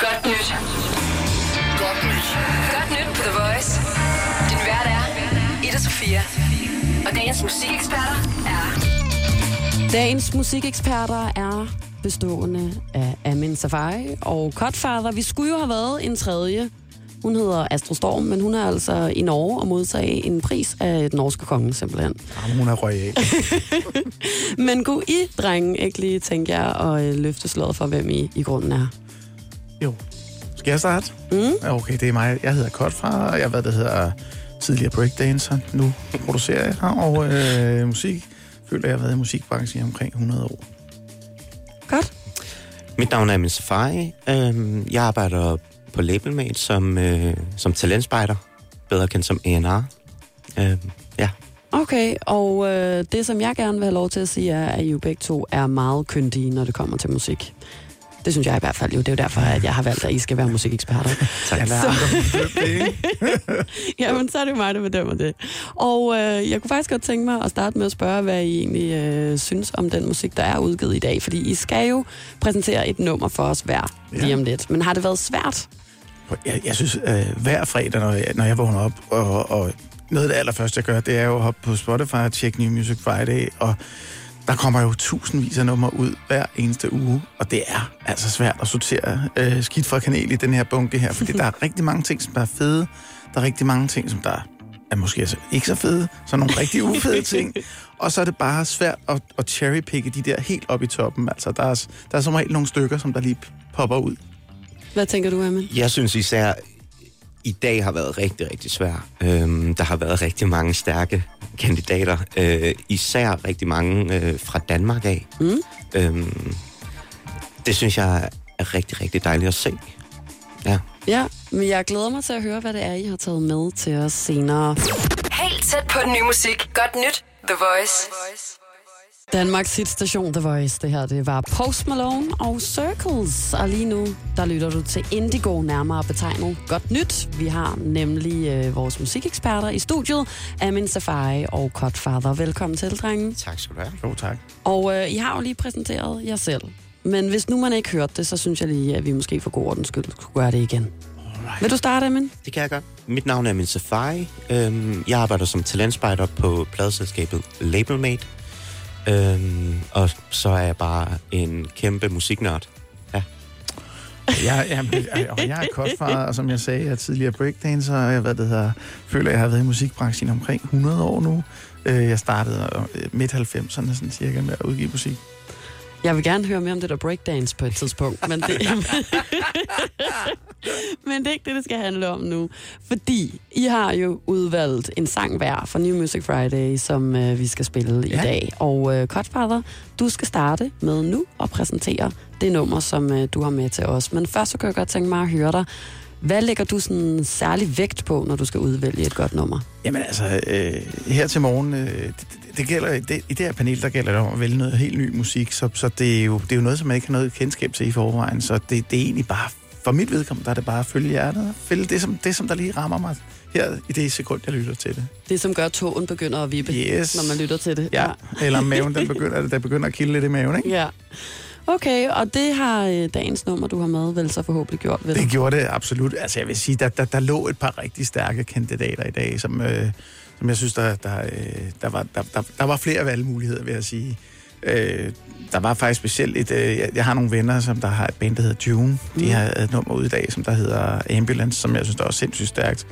Godt nyt. Godt nyt. Godt nyt på The Voice. Din vært er Ida Sofia. Og dagens musikeksperter er... Dagens musikeksperter er bestående af Amin Safari og Cutfather. Vi skulle jo have været en tredje. Hun hedder Astrid Storm, men hun er altså i Norge og modtage en pris af den norske konge simpelthen. Jamen, hun er royal. Men kunne I, drenge, ikke lige tænke jer at løfte sløret for, hvem I i grunden er? Jo. Skal jeg starte? Mm. Okay, det er mig. Jeg hedder Kotfar, og jeg har været, det hedder tidligere breakdancer. Nu producerer jeg her, og øh, musik. Føler, jeg har været i musikbranchen i omkring 100 år. Godt. Mit navn er Amin Safari. Øhm, Jeg arbejder på Labelmate som, øh, som talentspejder, bedre kendt som A&R. Øhm, Ja, Okay, og øh, det, som jeg gerne vil have lov til at sige, er, at I jo begge to er meget kyndige, når det kommer til musik. Det synes jeg i hvert fald jo. Det er jo derfor, at jeg har valgt, at I skal være musikeksperter. tak. Ikke? Jamen, så er det mig, der bedømmer det. Og øh, jeg kunne faktisk godt tænke mig at starte med at spørge, hvad I egentlig øh, synes om den musik, der er udgivet i dag. Fordi I skal jo præsentere et nummer for os hver lige Ja. om lidt. Men har det været svært? Jeg, jeg synes, øh, hver fredag, når jeg, når jeg vågner op, og, og noget af det allerførste, jeg gør, det er jo at hoppe på Spotify og tjekke New Music Friday, og der kommer jo tusindvis af numre ud hver eneste uge, og det er altså svært at sortere øh, skidt fra kanel i den her bunke her, fordi der er rigtig mange ting, som der er fede, der er rigtig mange ting, som der er måske altså ikke så fede, så nogle rigtig ufede ting, og så er det bare svært at, at cherrypicke de der helt op i toppen, altså der er, der er som regel nogle stykker, som der lige popper ud. Hvad tænker du, Amin? Jeg synes især, i dag har været rigtig, rigtig svær. Øhm, der har været rigtig mange stærke kandidater. Øh, især rigtig mange øh, fra Danmark af. Mm. Øhm, det synes jeg er rigtig, rigtig dejligt at se. Ja. Ja, men jeg glæder mig til at høre, hvad det er, I har taget med til os senere. Helt tæt på den nye musik. Godt nyt. The Voice. Danmarks hitstation The Voice, det her, det var Post Malone og Circles. Og lige nu, der lytter du til Indigo, nærmere betegnet godt nyt. Vi har nemlig øh, vores musikeksperter i studiet, Amin Safari og Cutfather. Velkommen til, drenge. Tak skal du have. Jo, tak. Og øh, I har jo lige præsenteret jer selv. Men hvis nu man ikke hørte det, så synes jeg lige, at vi måske for god ordens skyld skulle gøre det igen. Vil du starte, Amin? Det kan jeg godt. Mit navn er Min Safari. Øhm, jeg arbejder som talentspejder på pladeselskabet Labelmate. Øhm, og så er jeg bare en kæmpe musiknørd. Ja. Jeg, jeg, jeg, og jeg er kostfar, og som jeg sagde, jeg er tidligere breakdancer, og jeg, hvad det hedder, føler, jeg har været i musikbranchen omkring 100 år nu. Øh, jeg startede øh, midt 90'erne sådan cirka med at udgive musik. Jeg vil gerne høre mere om det der breakdance på et tidspunkt, men det, men det er ikke det, det skal handle om nu. Fordi I har jo udvalgt en sang hver for New Music Friday, som øh, vi skal spille ja. i dag. Og øh, Cutfather, du skal starte med nu at præsentere det nummer, som øh, du har med til os. Men først så kan jeg godt tænke mig at høre dig. Hvad lægger du sådan særlig vægt på, når du skal udvælge et godt nummer? Jamen altså, øh, her til morgen, øh, det, gælder, det, i det her panel, der gælder det om at vælge noget helt ny musik, så, så det, er jo, det er jo noget, som man ikke har noget kendskab til i forvejen, så det, det er egentlig bare, for mit vedkommende, der er det bare at følge hjertet, følge det som, det, som der lige rammer mig her i det sekund, jeg lytter til det. Det, som gør, at togen begynder at vippe, Yes. når man lytter til det. Ja, eller maven, den begynder, der begynder at kilde lidt i maven, ikke? Ja. Okay, og det har øh, dagens nummer, du har med, vel så forhåbentlig gjort ved Det gjorde det absolut. Altså jeg vil sige, der, der, der lå et par rigtig stærke kandidater i dag, som, øh, som jeg synes, der, der, øh, der, var, der, der, der var flere valgmuligheder, vil jeg sige. Øh, der var faktisk specielt et... Øh, jeg, jeg har nogle venner, som der har et band, der hedder June. De Mm. har et nummer ud i dag, som der hedder Ambulance, som jeg synes, der er sindssygt stærkt.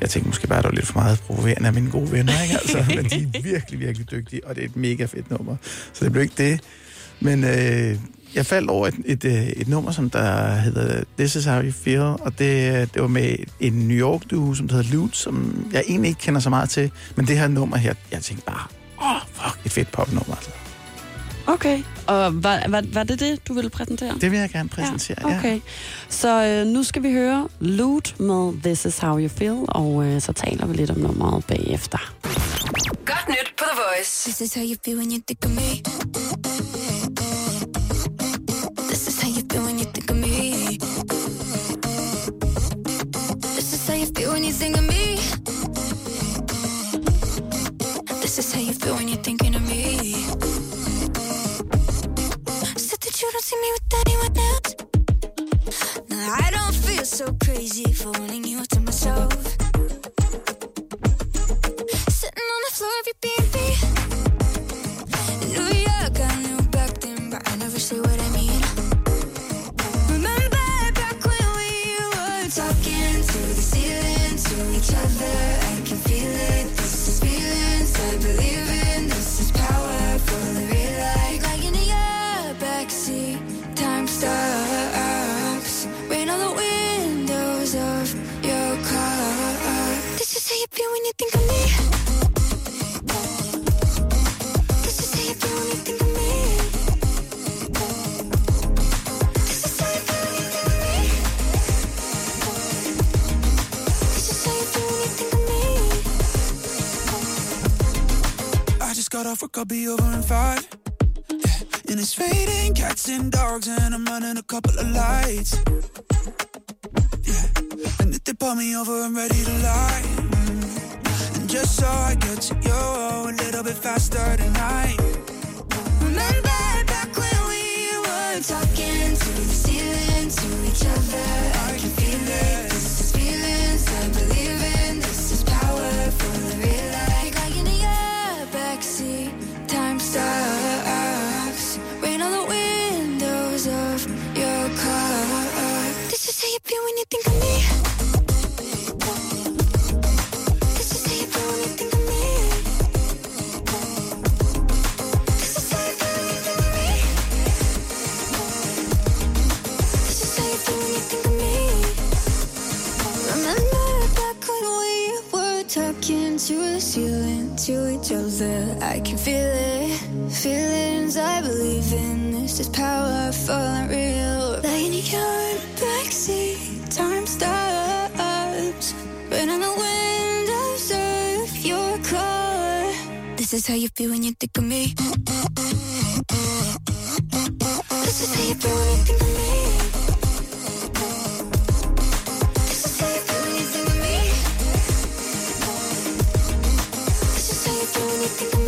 Jeg tænkte måske bare, at det var lidt for meget provoverende af mine gode venner, ikke? Altså, men de er virkelig, virkelig dygtige, og det er et mega fedt nummer. Så det blev ikke det. Men øh, jeg faldt over et, et, øh, et nummer, som der hedder This Is How You Feel, og det, det var med en New York duo, som der hedder Loot, som jeg egentlig ikke kender så meget til, men det her nummer her, jeg tænkte bare, åh, oh, fuck, et fedt popnummer, altså. Okay, og var, var, var det det, du ville præsentere? Det vil jeg gerne præsentere, ja. okay. Så øh, nu skal vi høre Loot med This Is How You Feel, og øh, så taler vi lidt om nummeret bagefter. Godt nyt på The Voice. This is how you feel when you think of me. For wanting you to myself. Sitting on the floor of your B&B. New York, I knew back then, but I never say what I mean. Remember back when we were talking to the ceiling, to each other. I can feel it. Got off work, I'll be over in five. Yeah. And it's fading, cats and dogs, and I'm running a couple of lights. Yeah. And if they pull me over, I'm ready to lie. Mm. And just so I get to you a little bit faster tonight. Remember back when we were talking to the ceiling, to each other. Feelings I believe in. This is powerful and real. Like in your backseat, time stops. Rain on the windows of your car. This is how you feel when you think of me. This is how you feel when you think of me. Think of me.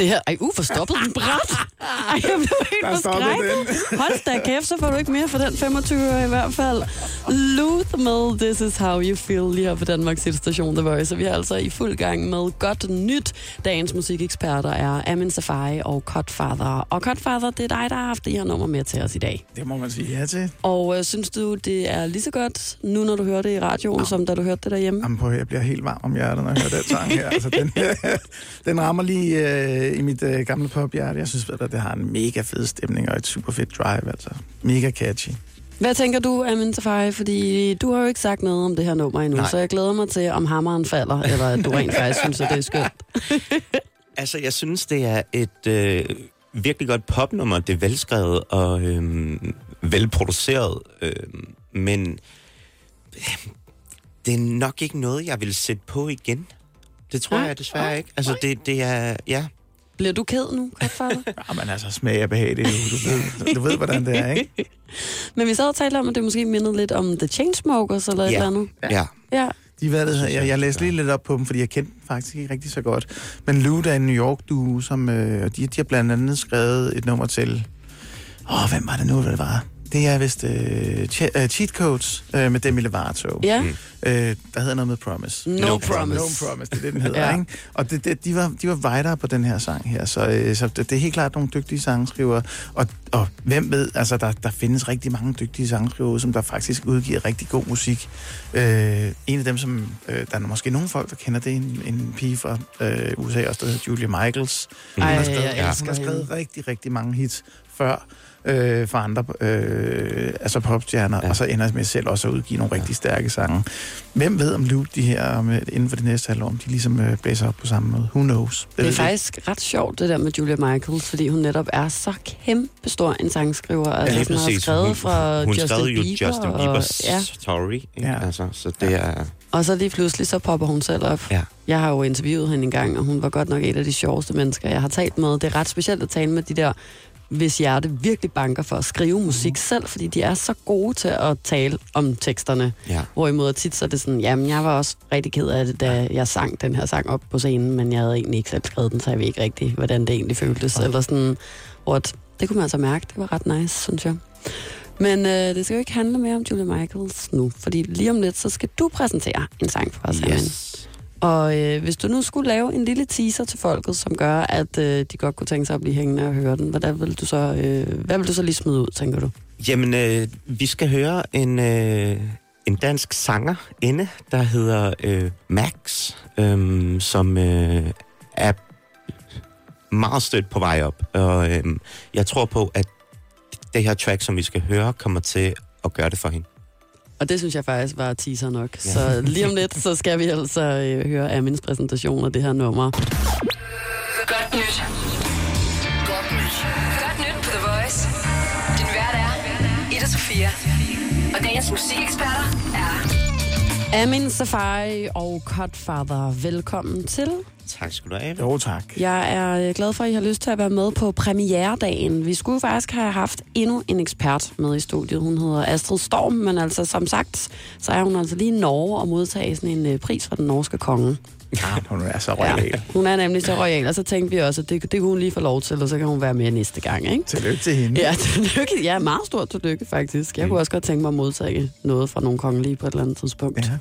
Det her, ej, uh, for stoppet den bræt. Ej, jeg blev helt forskrækket. Hold da kæft, så får du ikke mere for den 25 i hvert fald. Luth med This Is How You Feel lige her på Danmarks station The Voice. Og vi er altså i fuld gang med godt nyt. Dagens musikeksperter er Amin Safari og Cutfather. Og Cutfather, det er dig, der har haft det her nummer med til os i dag. Det må man sige ja til. Og øh, synes du, det er lige så godt nu, når du hører det i radioen, som da du hørte det derhjemme? Jamen, prøv, jeg bliver helt varm om hjertet, når jeg hører den sang her. Altså, den, den rammer lige øh, i mit øh, gamle pophjerte. Jeg synes, at det har en mega fed stemning og et super fedt drive. Altså, mega catchy. Hvad tænker du, Amin Safari? Fordi du har jo ikke sagt noget om det her nummer endnu, Nej. så jeg glæder mig til, om hammeren falder, eller at du rent faktisk synes, at det er skønt. Altså, jeg synes, det er et øh, virkelig godt popnummer. Det er velskrevet og øh, velproduceret, øh, men øh, det er nok ikke noget, jeg vil sætte på igen. Det tror Nej. jeg desværre ikke. Altså, det, det er... Ja. Bliver du ked nu, Cutfather? Jamen altså, smag er behageligt. Du ved, du ved, hvordan det er, ikke? Men vi sad og talte om, at det måske mindede lidt om The Chainsmokers eller et Ja. eller andet. Ja. Ja. De hvad det, hedder, jeg, jeg læste lige lidt op på dem, fordi jeg kendte dem faktisk ikke rigtig så godt. Men Lou er en New York duo, som øh, og de, de har blandt andet skrevet et nummer til... Åh, hvem var det nu, hvad det var? Det er vist øh, che- øh, Cheat Codes øh, med Demi Lovato. Ja. Øh, der hedder noget med Promise. No, No promise. No Promise, det er det, den hedder, Ja. ikke? Og det, det, de, var, de var writer på den her sang her, så, øh, så det, det er helt klart nogle dygtige sangskrivere. Og, og hvem ved, altså der, der findes rigtig mange dygtige sangskrivere, som der faktisk udgiver rigtig god musik. Øh, en af dem, som øh, der er måske nogle folk, der kender det, en, en pige fra øh, USA, også der hedder Julia Michaels. Hun Ej, har skrevet, jeg hun har skrevet hende. rigtig, rigtig mange hits før øh, for andre øh, altså popstjerner, Ja. ja. og så ender med selv også at udgive nogle rigtig stærke sange. Hvem ved om Luke, de her, om, øh, inden for det næste halvår, om de ligesom øh, blæser op på samme måde? Who knows? Det er ved vi faktisk ret sjovt, det der med Julia Michaels, fordi hun netop er så kæmpestor en sangskriver. Altså, lige sådan har præcis. skrevet Hun- fra Hun Justin skrev jo Bieber. Justin og, Biebers ja, story. Ikke? Ja. Altså, så det er... og så lige pludselig, så popper hun selv op. Ja. Jeg har jo interviewet hende en gang, og hun var godt nok et af de sjoveste mennesker, jeg har talt med. Det er ret specielt at tale med de der hvis hjerte virkelig banker for at skrive musik selv, fordi de er så gode til at tale om teksterne. Ja. Hvorimod tit så er det sådan, jamen jeg var også rigtig ked af det, da jeg sang den her sang op på scenen, men jeg havde egentlig ikke selv skrevet den, så jeg ved ikke rigtig, hvordan det egentlig føltes. Eller sådan, hvor at, det kunne man altså mærke, det var ret nice, synes jeg. Men øh, det skal jo ikke handle mere om Julia Michaels nu, fordi lige om lidt, så skal du præsentere en sang for os. Yes. Og øh, hvis du nu skulle lave en lille teaser til folket, som gør, at øh, de godt kunne tænke sig at blive hængende og høre den, hvordan vil du så, øh, hvad vil du så lige smide ud, tænker du? Jamen, øh, vi skal høre en, øh, en dansk sanger inde, der hedder øh, Max, øh, som øh, er meget stødt på vej op. Og øh, jeg tror på, at det her track, som vi skal høre, kommer til at gøre det for hende. Og det synes jeg faktisk var teaser nok. Ja. Så lige om lidt, så skal vi altså øh, høre Amins præsentation af det her nummer. Godt nyt. Godt nyt. Godt nyt på The Voice. Din vært er Ida Sofia. Og dagens musikeksperter er... Amin Safari og Godfather, velkommen til. Tak skal du have. Jo, tak. Jeg er øh, glad for, at I har lyst til at være med på premieredagen. Vi skulle faktisk have haft endnu en ekspert med i studiet. Hun hedder Astrid Storm, men altså som sagt, så er hun altså lige i Norge og modtage sådan en øh, pris fra den norske konge. Ja, hun er så royal. hun er nemlig så royal, og så tænkte vi også, at det, det kunne hun lige få lov til, og så kan hun være med næste gang, ikke? Tillykke til hende. Ja, tillykke. Ja, meget stort tillykke faktisk. Jeg kunne også godt tænke mig at modtage noget fra nogle kongelige på et eller andet tidspunkt. Ja.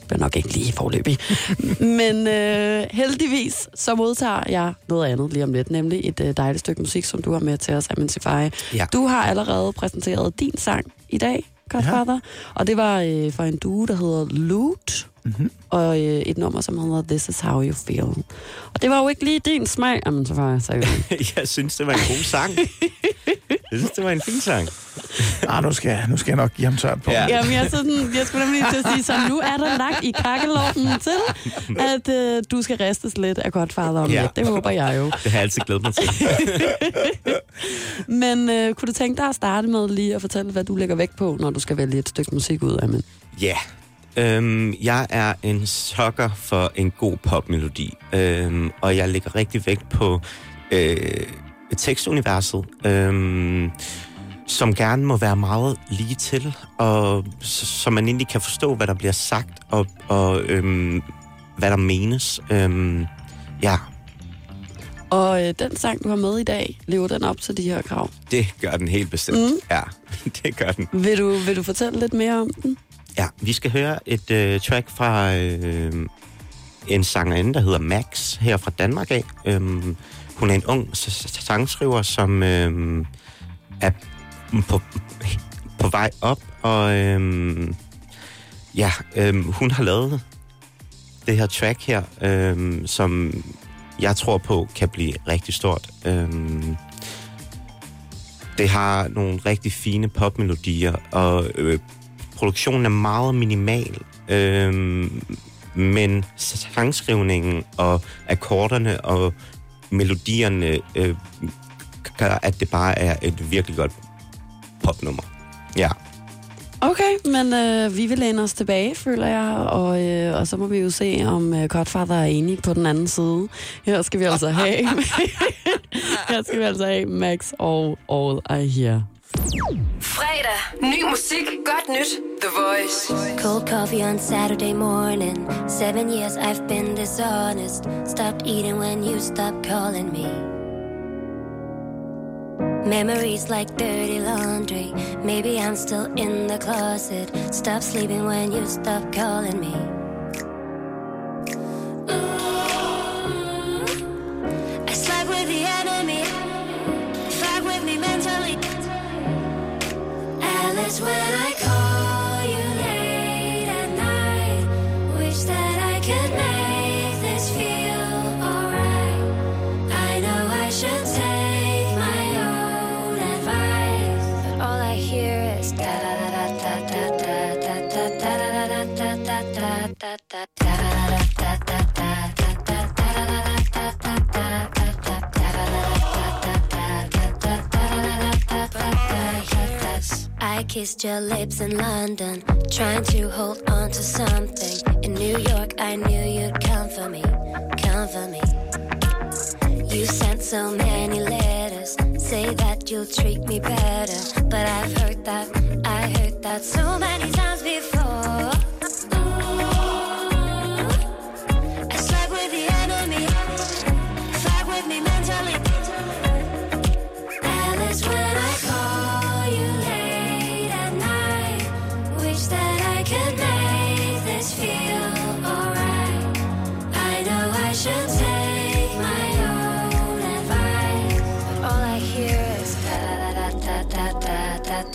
Det bliver nok ikke lige forløbig. Men øh, heldigvis, så modtager jeg noget andet lige om lidt, nemlig et øh, dejligt stykke musik, som du har med til os, Amintify. Ja. Du har allerede præsenteret din sang i dag, Godfather, ja. og det var øh, fra en duo, der hedder Loot, mm-hmm. og øh, et nummer, som hedder This Is How You Feel. Og det var jo ikke lige din smag, Amintify, sagde du. jeg synes, det var en god sang. jeg synes, det var en fin sang. Ah, nu, skal jeg, nu skal jeg nok give ham tørt på. Ja. Jamen, jeg, sådan, jeg skulle nemlig til at sige, så nu er der lagt i kakkeloven til, at øh, du skal ristes lidt af Godfather om Ja. lidt. Det håber jeg jo. Det har jeg altid glædet mig til. Men øh, kunne du tænke dig at starte med lige at fortælle, hvad du lægger vægt på, når du skal vælge et stykke musik ud af? Men... Ja. Øhm, jeg er en sokker for en god popmelodi, øhm, og jeg lægger rigtig vægt på øh, tekstuniverset, øhm, som gerne må være meget lige til, og så, man egentlig kan forstå, hvad der bliver sagt, og, og øhm, hvad der menes. Øhm, ja, Og øh, den sang, du har med i dag, lever den op til de her krav? det gør den helt bestemt. Mm. Ja, det gør den. Vil du, vil du fortælle lidt mere om den? Ja, vi skal høre et øh, track fra øh, en sangerinde, der hedder Max, her fra Danmark af. Øhm, hun er en ung sangskriver, som øh, er på, på vej op, og øh, ja, øh, hun har lavet det her track her, øh, som jeg tror på kan blive rigtig stort. Øh, det har nogle rigtig fine popmelodier, og øh, produktionen er meget minimal, øhm, men sangskrivningen og akkorderne og melodierne øh, gør, at det bare er et virkelig godt popnummer. Ja. Okay, men øh, vi vil læne os tilbage, føler jeg, og, øh, og så må vi jo se, om øh, Godfather er enig på den anden side. Her skal vi altså have, her skal vi altså have Max og All I Hear. Fredag. Ny musik. Godt nyt. The Voice. Cold coffee on Saturday morning. Seven years I've been dishonest. Stopped eating when you stopped calling me. Memories like dirty laundry. Maybe I'm still in the closet. Stop sleeping when you stop calling me. Ooh, I slept with the enemy. when I call. Kissed your lips in London, trying to hold on to something. In New York, I knew you'd come for me, come for me. You sent so many letters, say that you'll treat me better. But I've heard that, I heard that so many times before.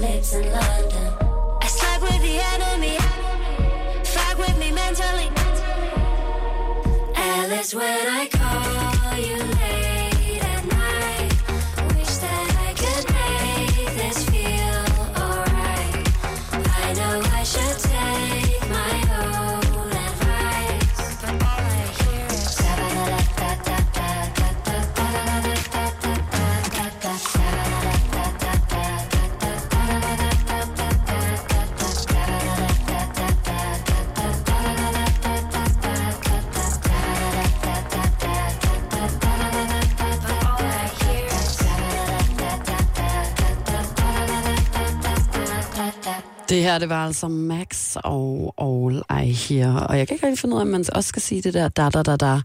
lips in London. I slept with the enemy, fight with me mentally. Alice, when I Det her, det var altså Max og All I Hear. Og jeg kan ikke rigtig finde ud af, om man også skal sige det der da da da da.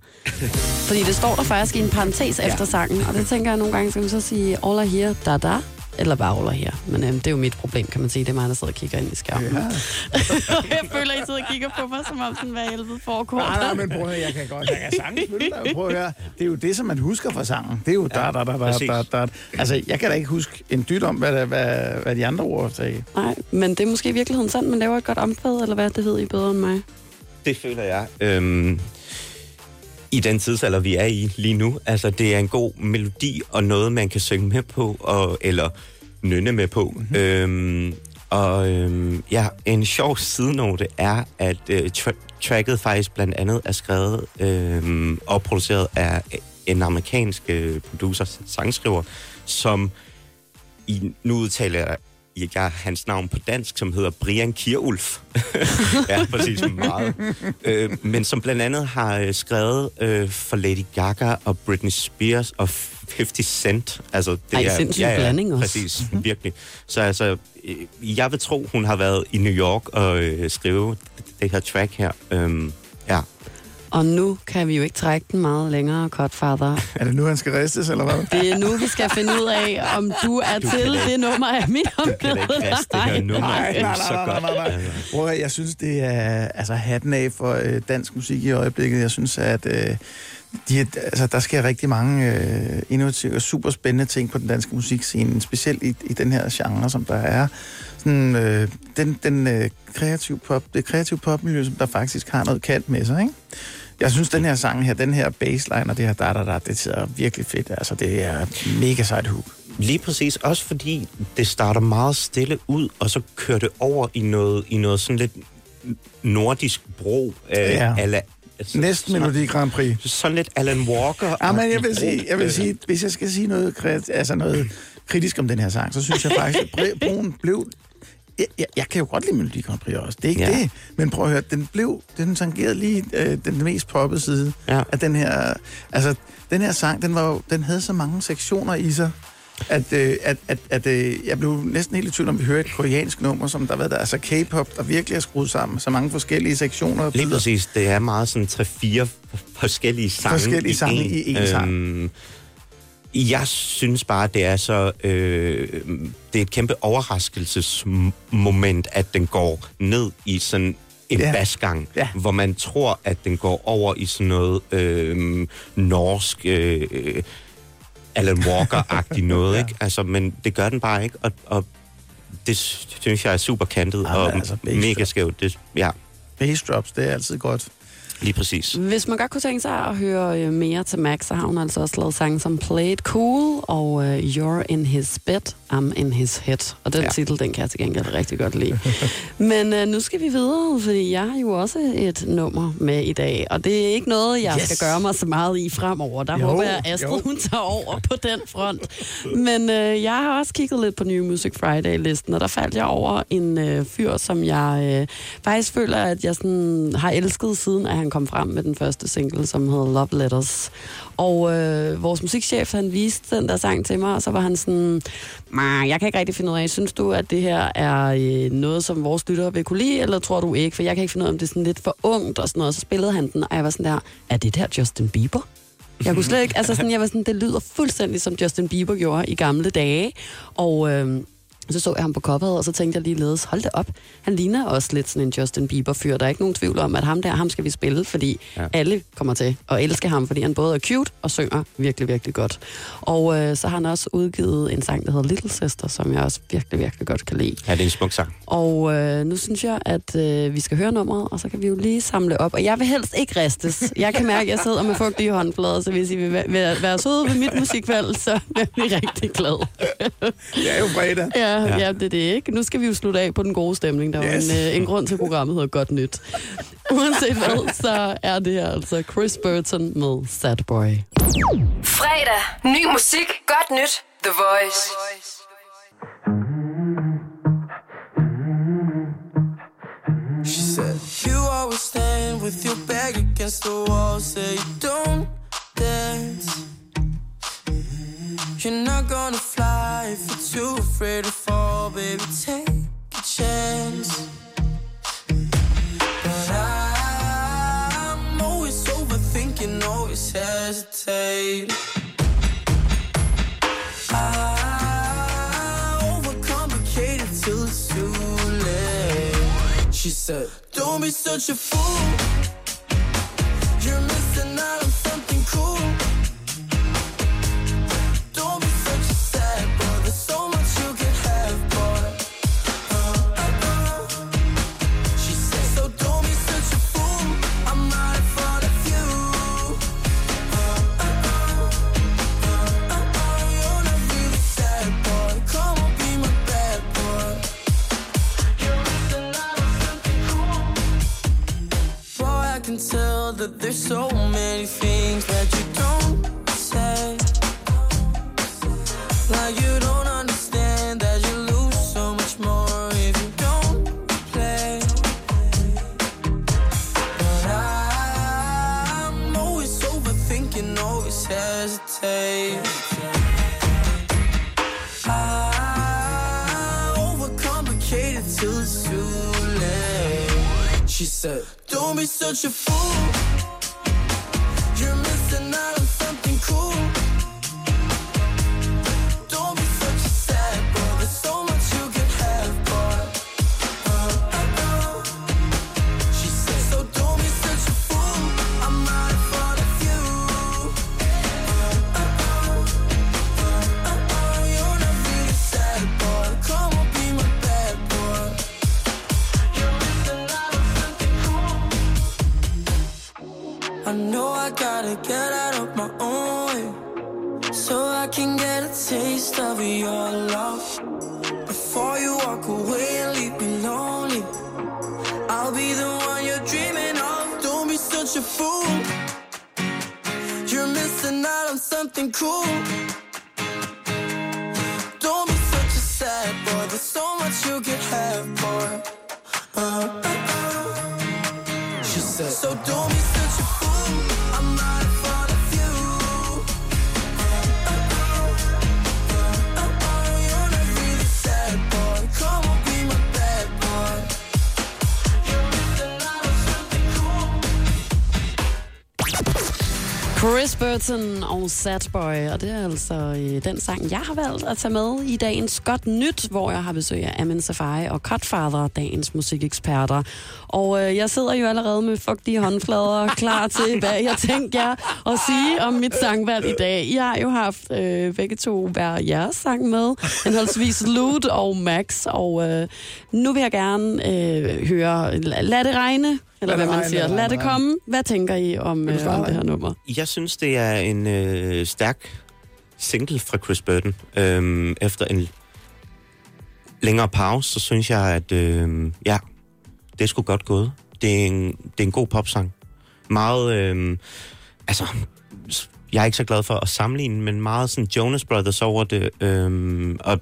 Fordi det står der faktisk i en parentes ja. efter sangen. Og det tænker jeg nogle gange, skal man så sige All I Hear da da. Eller I Hear. Men øhm, det er jo mit problem, kan man sige. Det er mig, der sidder og kigger ind i skærmen. Ja. jeg føler, at I sidder og kigger på mig, som om sådan, hvad helvede foregår. Nej, nej, men prøv at høre, jeg kan godt, jeg kan dig. Prøv at høre, det er jo det, som man husker fra sangen. Det er jo da, da, da, da, da, da. Altså, jeg kan da ikke huske en dyt om, hvad, der- hvad, hvad de andre ord sagde. Nej, men det er måske i virkeligheden sandt, man laver et godt omkvæd, eller hvad det ved I bedre end mig. Det føler jeg. Øhm, I den tidsalder, vi er i lige nu. Altså, det er en god melodi og noget, man kan synge med på, og, eller nynne med på. Mm-hmm. Øhm, og øhm, ja, en sjov sidenote er, at øh, tra- tracket faktisk blandt andet er skrevet øhm, og produceret af en amerikansk øh, producer, sangskriver, som i, nu udtaler jeg jeg hans navn på dansk, som hedder Brian Kirulf. ja, præcis meget. øh, men som blandt andet har øh, skrevet øh, for Lady Gaga og Britney Spears og 50 Cent. Altså, det Ej, sindssyg blanding også. Præcis, virkelig. Så altså, øh, jeg vil tro, hun har været i New York og øh, skrive det her track her. Øhm, ja. Og nu kan vi jo ikke trække den meget længere, Godfather. Er det nu, han skal ristes, eller hvad? Det er nu, vi skal finde ud af, om du er Du til det nummer af mit Du kan ikke riste det her nummer. Nej, Det er nej, så nej, nej, godt. nej, nej. Prøv jeg synes, det er altså, hatten af for øh, dansk musik i øjeblikket. Jeg synes, at øh, de, altså, der sker rigtig mange øh, innovative og super spændende ting på den danske musikscene, specielt i, i den her genre, som der er. Sådan, øh, den den øh, kreative pop, det kreative popmiljø, som der faktisk har noget kant med sig, ikke? Jeg synes, den her sang her, den her bassline og det her da da da, det sidder virkelig fedt. Altså, det er mega sejt hook. Lige præcis, også fordi det starter meget stille ud, og så kører det over i noget, i noget sådan lidt nordisk bro. Øh, Ja. ala, altså, Næsten sådan- Melodi Grand Prix. Sådan lidt Alan Walker. Ja, men jeg vil sige, jeg vil sige hvis jeg skal sige noget, altså noget kritisk om den her sang, så synes jeg faktisk, at broen blev... Jeg, jeg, jeg kan jo godt lide Melodi Grand Prix også, det er ikke Ja. det. Men prøv at høre, den blev, den tangerede lige øh, den mest poppede side Ja. af den her... Altså, den her sang, den, var den havde så mange sektioner i sig, at, øh, at, at, at øh, jeg blev næsten helt i tvivl om, vi hører et koreansk nummer, som der var der, altså K-pop, der virkelig er skruet sammen, så mange forskellige sektioner. Lige præcis, det er meget sådan tre-fire forskellige sange Forskellige sange en. i én sang. Øhm, jeg synes bare, det er så... Øh, det er et kæmpe overraskelsesmoment, at den går ned i sådan en Ja. basgang, Ja. hvor man tror, at den går over i sådan noget øh, norsk... Øh, Alan Walker-agtigt noget, Ja. ikke? Altså, men det gør den bare ikke, og, og det synes jeg er super kantet Jamen, og altså, mega skævt. Det, ja. Bass drops, det er altid godt. Lige præcis. Hvis man godt kunne tænke sig at høre øh, mere til Max, så har hun altså også lavet sange som Play It Cool og øh, You're in His Bed, I'm in His Head. Og den ja. Titel, den kan jeg til gengæld rigtig godt lide. Men øh, nu skal vi videre, fordi jeg har jo også et nummer med i dag. Og det er ikke noget, jeg yes. Skal gøre mig så meget i fremover. Der Jo, håber jeg, at Astrid jo. hun tager over på den front. Men øh, jeg har også kigget lidt på New Music Friday-listen, og der faldt jeg over en øh, fyr, som jeg øh, faktisk føler, at jeg sådan, har elsket siden, at han kom frem med den første single, som hedder Love Letters. Og øh, vores musikchef, han viste den der sang til mig, og så var han sådan, jeg kan ikke rigtig finde ud af, synes du, at det her er øh, noget, som vores lyttere vil kunne lide, eller tror du ikke? For jeg kan ikke finde ud af, om det er sådan lidt for ungt og sådan noget. Så spillede han den, og jeg var sådan der, er det der Justin Bieber? Jeg kunne slet ikke, altså sådan, jeg var sådan, det lyder fuldstændig som Justin Bieber gjorde i gamle dage. Og øh, så så jeg ham på coveret, og så tænkte jeg ligeledes, hold da op, han ligner også lidt sådan en Justin Bieber-fyr. Der er ikke nogen tvivl om, at ham der, ham skal vi spille, fordi ja. Alle kommer til at elske ham, fordi han både er cute og synger virkelig, virkelig godt. Og øh, så har han også udgivet en sang, der hedder Little Sister, som jeg også virkelig, virkelig godt kan lide. Ja, det er en smuk sang. Og øh, nu synes jeg, at øh, vi skal høre nummeret, og så kan vi jo lige samle op. Og jeg vil helst ikke ristes. Jeg kan mærke, at jeg sidder med fugtige håndflader, så hvis I vil være, være, søde ved mit musikvalg, så er jeg rigtig glad. Det er jo fredag. Ja, ja. ja, det er det ikke. Nu skal vi jo slutte af på den gode stemning. Der er Yes. en, øh, en grund til, at programmet hedder Godt Nyt. Uanset hvad, så er det her altså Chris Burton med Sad Boy. Fredag. Ny musik. Godt nyt. The Voice. She said, You always stand with your back against the wall. Say you don't dance. You're not gonna fly if you're too afraid to fall, baby. Take a chance. But I'm always overthinking, always hesitate. I overcomplicate it till it's too late. She said, Don't be such a fool. Don't be such a fool. You're missing out gotta get out of my own way so I can get a taste of your love before you walk away and leave me lonely. I'll be the one you're dreaming of. Don't be such a fool. You're missing out on something cool. Chris Burton og Sad Boy, og det er altså øh, den sang, jeg har valgt at tage med i dagens Godt Nyt, hvor jeg har besøg af Amin Safari og Cutfather, dagens musikeksperter. Og øh, jeg sidder jo allerede med fugtige håndflader klar til, hvad jeg tænker jer at sige om mit sangvalg i dag. I har jo haft øh, begge to hver jeres sang med, henholdsvis Lude og Max, og øh, nu vil jeg gerne øh, høre Lad det regne, Eller Lad hvad det man regne, siger. lad det Lad det lad det komme. Hvad tænker I om, øh, om det her nummer? Jeg synes, det er en øh, stærk single fra Chris Burton. Øhm, efter en længere pause, så synes jeg, at øh, ja, det er sgu godt gået. Det er en, det er en god popsang. Meget, øh, altså, jeg er ikke så glad for at sammenligne, men meget sådan Jonas Brothers over det. Øh, og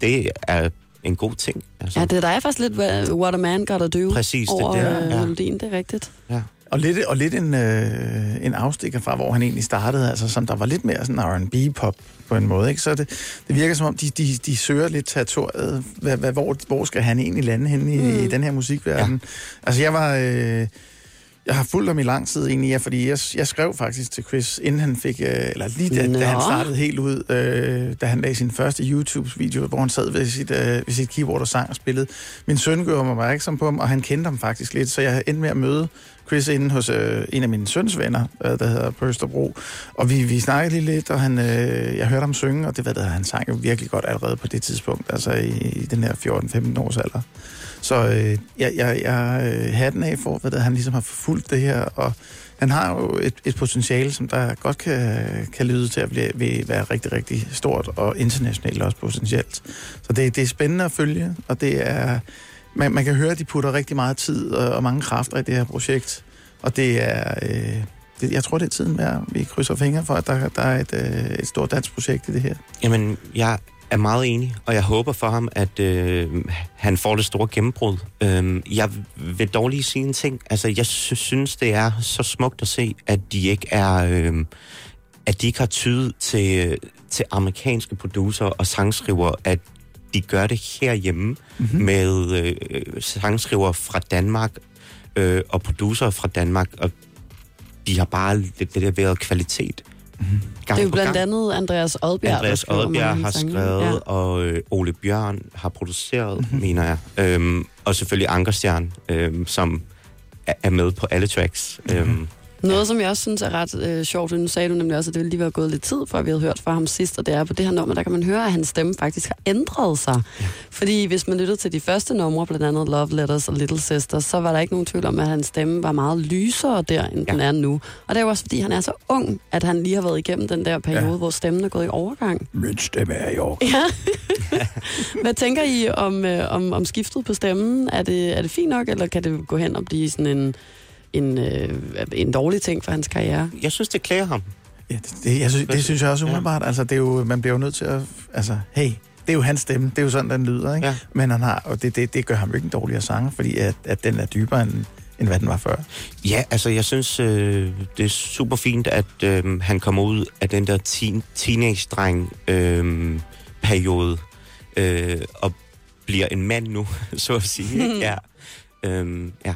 det er en god ting. Altså. Ja, det der er faktisk lidt hvad- What a Man Gotta Do Præcis, det over der, øh, ja. melodien, det er rigtigt. ja. Og lidt, og lidt en, øh, en afstikker fra, hvor han egentlig startede, altså som der var lidt mere sådan R&B-pop på en måde, ikke? Så det, det virker som om, de, de, de søger lidt territoriet. Hvad, hvad, hvor, hvor skal han egentlig lande henne i, mm. i den her musikverden? Ja. Altså jeg var... Øh, jeg har fulgt ham i lang tid egentlig, ja, fordi jeg, jeg skrev faktisk til Chris, inden han fik, øh, eller lige da, Nå. da han startede helt ud, øh, da han lagde sin første YouTube-video, hvor han sad ved sit, øh, ved sit keyboard og sang og spillede. Min søn gjorde mig opmærksom på ham, og han kendte ham faktisk lidt, så jeg endte med at møde Chris inde hos øh, en af mine søns venner, øh, der hedder Pøsterbro. Og vi, vi snakkede lige lidt, og han, øh, jeg hørte ham synge, og det var det, han sang jo virkelig godt allerede på det tidspunkt, altså i, i den her 14-15 års alder. Så øh, jeg, jeg, jeg øh, hatten af for, hvad det, han ligesom har forfulgt det her, og han har jo et, et potentiale, som der godt kan, kan lyde til at blive, vil være rigtig, rigtig stort, og internationalt også potentielt. Så det, det er spændende at følge, og det er, man, man kan høre, at de putter rigtig meget tid og, og mange kræfter i det her projekt, og det er, øh, det, jeg tror, det er tiden med, at vi krydser fingre for, at der, der er et, øh, et stort dansk projekt i det her. Jamen, jeg er meget enig, og jeg håber for ham, at øh, han får det store gennembrud. Øh, jeg vil dog lige sige en ting. Altså, jeg sy- synes, det er så smukt at se, at de ikke er... Øh, at de ikke har tydet til, til amerikanske producer og sangskriver, at de gør det herhjemme mm-hmm. med øh, sangskriver fra Danmark øh, og producer fra Danmark, og de har bare lidt leveret kvalitet. Mm-hmm. Det er jo blandt andet Andreas Odbjerg, Andreas mange har sange. skrevet, Ja. og øh, Ole Bjørn har produceret, mm-hmm. mener jeg. Øhm, og selvfølgelig Ankerstjern, øhm, som er er med på alle tracks. Mm-hmm. Øhm, Noget, som jeg også synes er ret øh, sjovt, nu sagde du nemlig også, at det ville lige være gået lidt tid, før vi havde hørt fra ham sidst, og det er på det her nummer, der kan man høre, at hans stemme faktisk har ændret sig. Ja. Fordi hvis man lyttede til de første numre, blandt andet Love Letters og Little Sisters, så var der ikke nogen tvivl om, at hans stemme var meget lysere der, end ja. den er nu. Og det er jo også, fordi han er så ung, at han lige har været igennem den der periode, ja. hvor stemmen er gået i overgang. Min stemme er i år. Hvad tænker I om, øh, om, om skiftet på stemmen? Er det, er det fint nok, eller kan det gå hen og blive sådan en, en, øh, en dårlig ting for hans karriere? jeg synes, det klæder ham. Ja, det, det, jeg synes, det synes jeg også Ja. umiddelbart. Altså, det er jo, man bliver jo nødt til at... Altså, hey, det er jo hans stemme. Det er jo sådan, den lyder, ikke? Ja. Men han har, og det, det, det gør ham jo ikke en dårligere sanger, fordi at, at den er dybere, end, end hvad den var før. Ja, altså jeg synes, øh, det er super fint, at øh, han kommer ud af den der teen, teenage-dreng-periode øh, og bliver en mand nu, så at sige. ikke? Ja. Øhm, ja.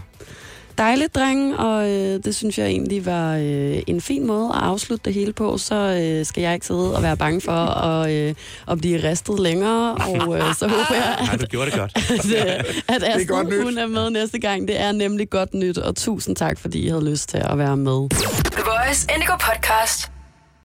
Dejligt, dreng, og øh, det synes jeg egentlig var øh, en fin måde at afslutte det hele på. Så øh, skal jeg ikke sidde og være bange for at, øh, at blive ristet længere, og øh, så håber jeg, Nej, at, du gjorde det godt. at, øh, at godt Astrid, nyt. hun er med næste gang. Det er nemlig godt nyt, og tusind tak, fordi I havde lyst til at være med. The Voice Indigo Podcast.